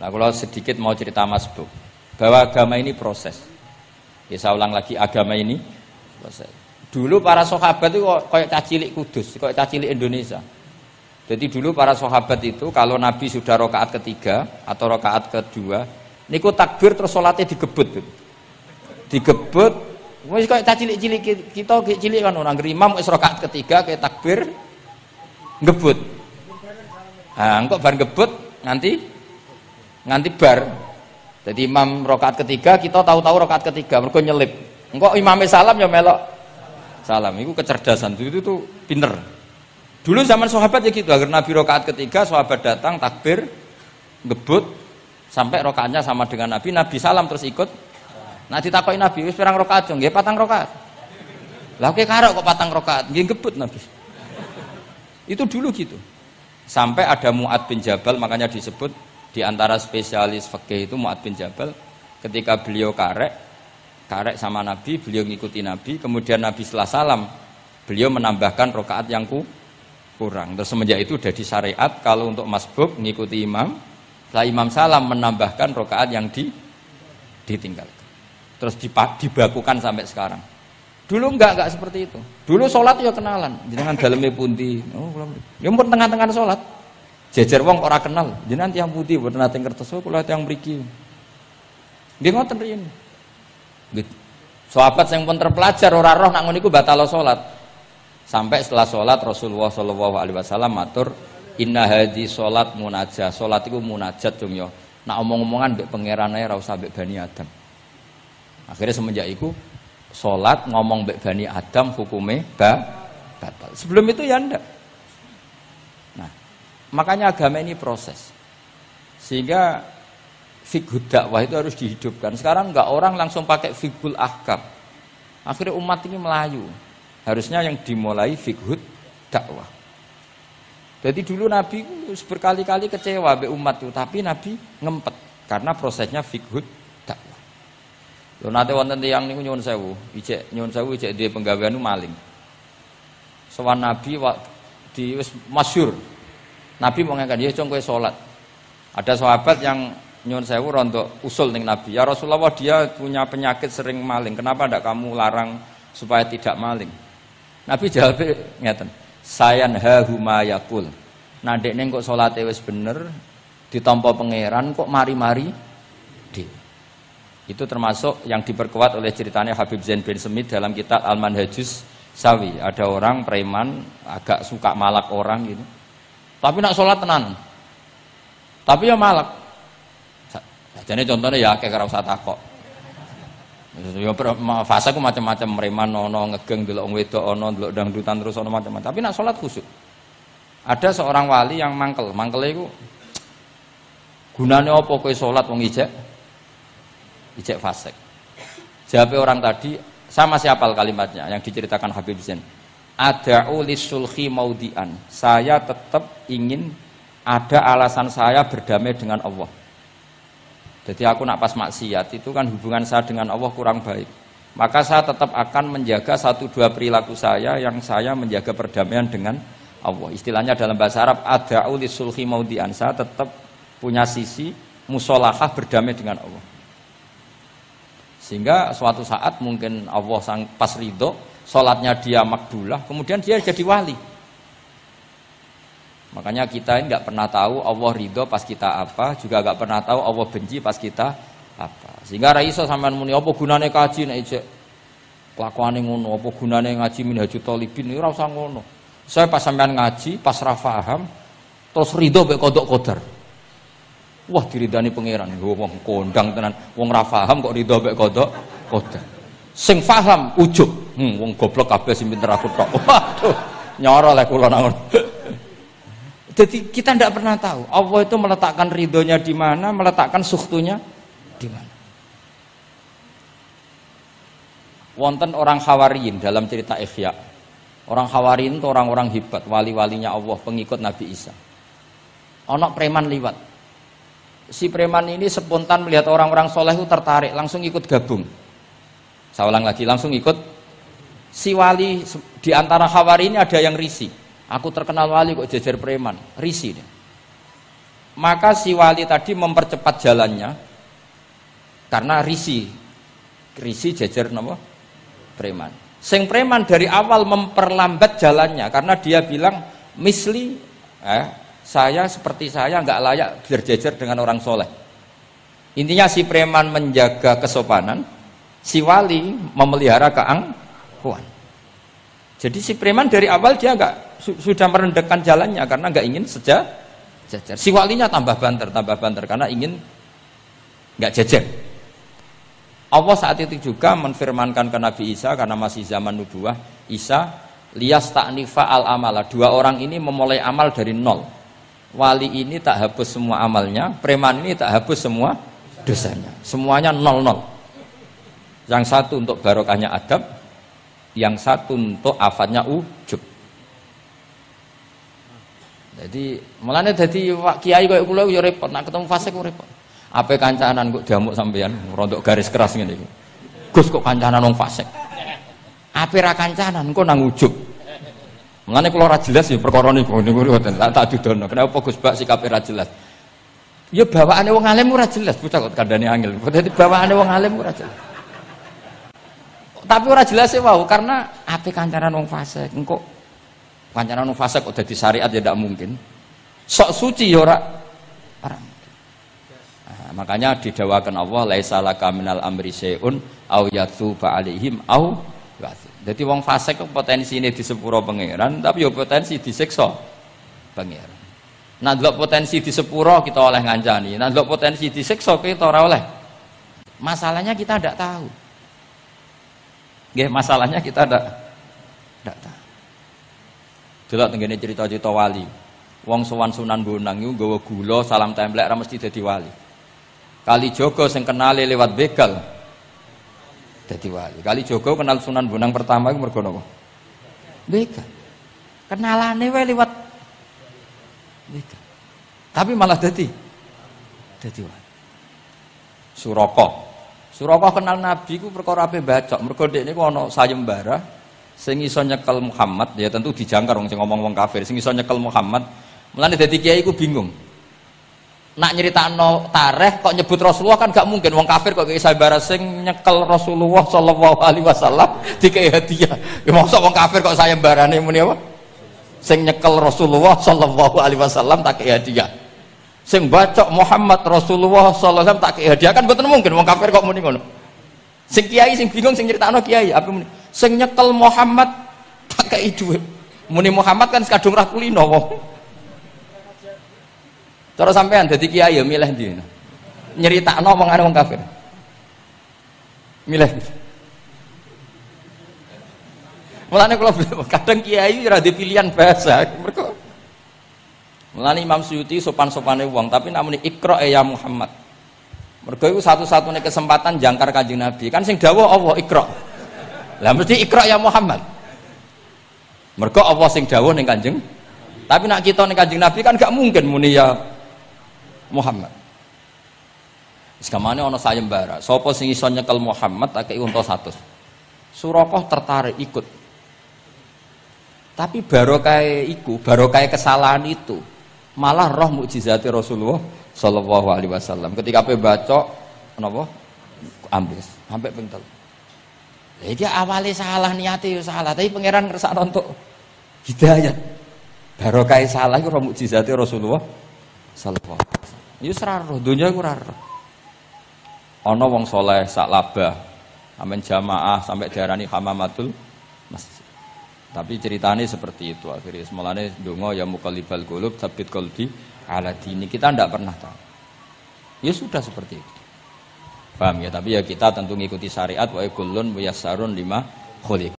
Nah, kalau sedikit mau cerita Mas Bu, bahwa agama ini proses. Ya, saya ulang lagi, agama ini proses. Dulu para sahabat itu kayak cacilik kudus, kayak cacilik Indonesia. Jadi dulu para sahabat itu kalau Nabi sudah rokaat ketiga atau rokaat kedua, niku takbir terus sholatnya digebut. Digebut, wis kayak cilik-cilik kita cilik kan orang imam wis rokaat ketiga kayak takbir ngebut. Nah, engkau bar ngebut nanti nganti bar. Jadi imam rokaat ketiga kita tahu-tahu rokaat ketiga mereka nyelip. Engkau imamnya salam ya melok salam. Itu kecerdasan itu, itu tuh pinter. Dulu zaman sahabat ya gitu, agar Nabi rokaat ketiga, sahabat datang takbir, ngebut, sampai rokaatnya sama dengan Nabi, Nabi salam terus ikut. Nah ditakoi Nabi, wis pirang rokaat dong, patang rokaat. Lah oke karo kok patang rokaat, nggih ngebut Nabi. Itu dulu gitu. Sampai ada Muad bin Jabal, makanya disebut di antara spesialis fikih itu Muad bin Jabal, ketika beliau karek, karek sama Nabi, beliau ngikuti Nabi, kemudian Nabi setelah salam, beliau menambahkan rokaat yang ku kurang. Terus semenjak itu sudah syariat kalau untuk masbuk ngikuti imam, setelah imam salam menambahkan rokaat yang di, ditinggalkan. Terus dibakukan sampai sekarang. Dulu enggak enggak seperti itu. Dulu sholat ya kenalan, jangan dalamnya pundi. Oh, ya pun tengah-tengah sholat. Jejer wong ora kenal, jenengan tiang putih buat nate kertas oh, kula tiang mriki. Dia ngoten riyen. Gitu. Sahabat yang pun terpelajar ora roh nak ngono iku batal sholat. Sampai setelah sholat Rasulullah Shallallahu Alaihi Wasallam matur Inna hadi sholat munajat Sholat itu munajat dong yo. Nak omong-omongan bek pangeran aja rasa bek bani Adam. Akhirnya semenjak itu sholat ngomong bek bani Adam hukumnya ba, batal. Sebelum itu ya ndak. Makanya agama ini proses. Sehingga fikih dakwah itu harus dihidupkan. Sekarang nggak orang langsung pakai fikul ahkam. Akhirnya umat ini melayu. Harusnya yang dimulai fikhud dakwah. Jadi dulu Nabi berkali-kali kecewa be umat itu, tapi Nabi ngempet karena prosesnya fikhud dakwah. Lo nate wonten tiyang niku nyuwun sewu, ijek nyuwun sewu ijek dia penggawean maling. Sowan Nabi di wis masyhur. Nabi mau ngangkat dia cong salat. Ada sahabat yang nyuwun sewu rontok usul ning Nabi. Ya Rasulullah dia punya penyakit sering maling. Kenapa ndak kamu larang supaya tidak maling? Nabi jawab ngeten. Sayan huma yakul. Nah neng kok sholat wis bener ditampa pangeran kok mari-mari di. Itu termasuk yang diperkuat oleh ceritanya Habib Zain bin Semit dalam kitab Al-Manhajus Sawi. Ada orang preman agak suka malak orang gitu. Tapi nak sholat tenan. Tapi ya malak. Jadi contohnya ya kayak kira usah takok. Ya fase ku macam-macam mereman ono ngegeng delok wong wedok ono delok dangdutan terus ono macam-macam. Tapi nak salat khusyuk. Ada seorang wali yang mangkel, mangkel itu gunanya apa kowe salat wong ijek? Ijek fasik. Jawab orang tadi sama siapa kalimatnya yang diceritakan Habib Zain. Ada sulhi maudian. Saya tetap ingin ada alasan saya berdamai dengan Allah jadi aku nak pas maksiat itu kan hubungan saya dengan Allah kurang baik. Maka saya tetap akan menjaga satu dua perilaku saya yang saya menjaga perdamaian dengan Allah. Istilahnya dalam bahasa Arab ada sulhi maudian. Saya tetap punya sisi musolahah berdamai dengan Allah. Sehingga suatu saat mungkin Allah sang pas ridho, sholatnya dia makbulah, kemudian dia jadi wali. Makanya kita ini nggak pernah tahu Allah ridho pas kita apa, juga nggak pernah tahu Allah benci pas kita apa. Sehingga raiso sampean muni apa gunane kaji nek ijek kelakuane ngono, apa gunane ngaji minhajut talibin ora usah ngono. Saya pas sampean ngaji, pas ra paham, terus ridho mek kodok kodar. Wah diridani pangeran, wong kondang tenan, wong ra paham kok ridho mek kodok kodar. Sing paham ujug, hmm, wong goblok kabeh sing pinter aku tok. Waduh, nyoro lek kula nang jadi kita tidak pernah tahu Allah itu meletakkan ridhonya di mana, meletakkan suhtunya di mana. Wonten orang Hawarin dalam cerita Ikhya. Orang Hawarin itu orang-orang hebat, wali-walinya Allah, pengikut Nabi Isa. Onok preman liwat. Si preman ini spontan melihat orang-orang soleh itu tertarik, langsung ikut gabung. Saya ulang lagi, langsung ikut. Si wali di antara Hawarin ini ada yang risih Aku terkenal wali kok jejer preman, risi dia. Maka si wali tadi mempercepat jalannya karena risi. Risi jajar nama preman. Sing preman dari awal memperlambat jalannya karena dia bilang misli eh, saya seperti saya nggak layak berjajar dengan orang soleh. Intinya si preman menjaga kesopanan, si wali memelihara keangkuhan. Jadi si preman dari awal dia nggak su sudah merendahkan jalannya karena nggak ingin seja jajar. Si walinya tambah banter, tambah banter karena ingin nggak jajar. Allah saat itu juga menfirmankan ke Nabi Isa karena masih zaman nubuah, Isa lias taknifa al amala. Dua orang ini memulai amal dari nol. Wali ini tak hapus semua amalnya, preman ini tak hapus semua dosanya. Semuanya nol nol. Yang satu untuk barokahnya adab, yang satu untuk afatnya ujub. Jadi mulanya jadi kiai kayak kula yo repot, nak ketemu fase kok repot. Apa kancanan kok diamuk sampean rontok garis keras iki. Gus kok kancanan wong fasik. Apa ra kancanan kok nang ujub. Mulane kula jelas ya perkara niku niku ngoten. Tak tak dudono. Kenapa Gus Bak sikape ra jelas? Ya bawaane wong alim ora jelas bocah kok kandhane angel. Dadi bawaane wong alim ora jelas. Tapi ora jelas wow, karena apa kancanan wong fasik engko kancanan wong fasik kok dadi syariat ya tidak mungkin. Sok suci ya ora ora Nah, makanya didawakan Allah laisa laka minal amri syai'un au yatsuba alaihim au Jadi wong fasik potensi ini di sepuro pangeran, tapi ya potensi disiksa pangeran. Nah, delok potensi di sepuro kita oleh ngancani, nah delok potensi disiksa kita oleh. Masalahnya kita tidak tahu. Nggih, masalahnya kita tidak tidak tahu. Delok cerita-cerita wali. Wong sowan Sunan Bonang iku nggawa gula salam templek ra mesti dadi wali. Kali Jogo sing kenali lewat begal. Dadi wali. Kali Jogo kenal Sunan Bonang pertama iku mergo? Begal. Kenalane wae lewat begal. Tapi malah dadi dadi wali. Suraka. Suraka kenal Nabi ku perkara ape bacok. Mergo ku ana sayembara sing iso nyekel Muhammad ya tentu dijangkar wong sing ngomong wong kafir sing iso nyekel Muhammad. Mulane dadi kiai ku bingung nak nyeritakno tareh kok nyebut Rasulullah kan gak mungkin wong kafir kok kayak sayembara sing nyekel Rasulullah sallallahu alaihi wasallam dikai hadiah. Ya mosok wong kafir kok sayembarane muni apa? Sing nyekel Rasulullah sallallahu alaihi wasallam tak hadiah. Sing bacok Muhammad Rasulullah sallallahu alaihi wasallam tak hadiah kan betul mungkin wong kafir kok muni ngono. Sing kiai sing bingung sing nyeritakno kiai apa muni? Sing nyekel Muhammad tak kei dhuwit. Muni Muhammad kan sekadung ra kulino wong. Cara sampean dadi kiai ya milih ndi? Nyeritakno omongane wong kafir. Milih. Mulane kula kadang kiai ora pilihan bahasa. Mergo Mulane Imam Suyuti sopan-sopane wong, tapi namun ikra ya Muhammad. Mergo iku satu-satunya kesempatan jangkar Kanjeng Nabi. Kan sing dawuh Allah ikra. Lah mesti ikra ya Muhammad. Mergo Allah sing dawuh ning Kanjeng. Tapi nak kita ning Kanjeng Nabi kan gak mungkin muni ya Muhammad. Sekamane ana sayembara. Sapa sing iso nyekel Muhammad tak unta 100. Surakoh tertarik ikut. Tapi barokah iku, barokah kesalahan itu malah roh mukjizat Rasulullah sallallahu alaihi wasallam. Ketika pe baca napa? Ambil sampai pentel. Lah dia awalnya salah niatnya salah, tapi pangeran ngersakno untuk hidayat. Barokah salah iku roh mukjizat Rasulullah sallallahu alaihi wasallam. Ora roh, iku ora roh. Ana wong saleh sak labah, amen jamaah sampai diarani hamamatul masjid. Tapi ceritanya seperti itu akhirnya. Semalane donga ya muqallibal qulub sabit qalbi ala dini. Kita tidak pernah tahu. Ya sudah seperti itu. Paham ya? Tapi ya kita tentu ngikuti syariat wa kullun muyassarun lima khuliq.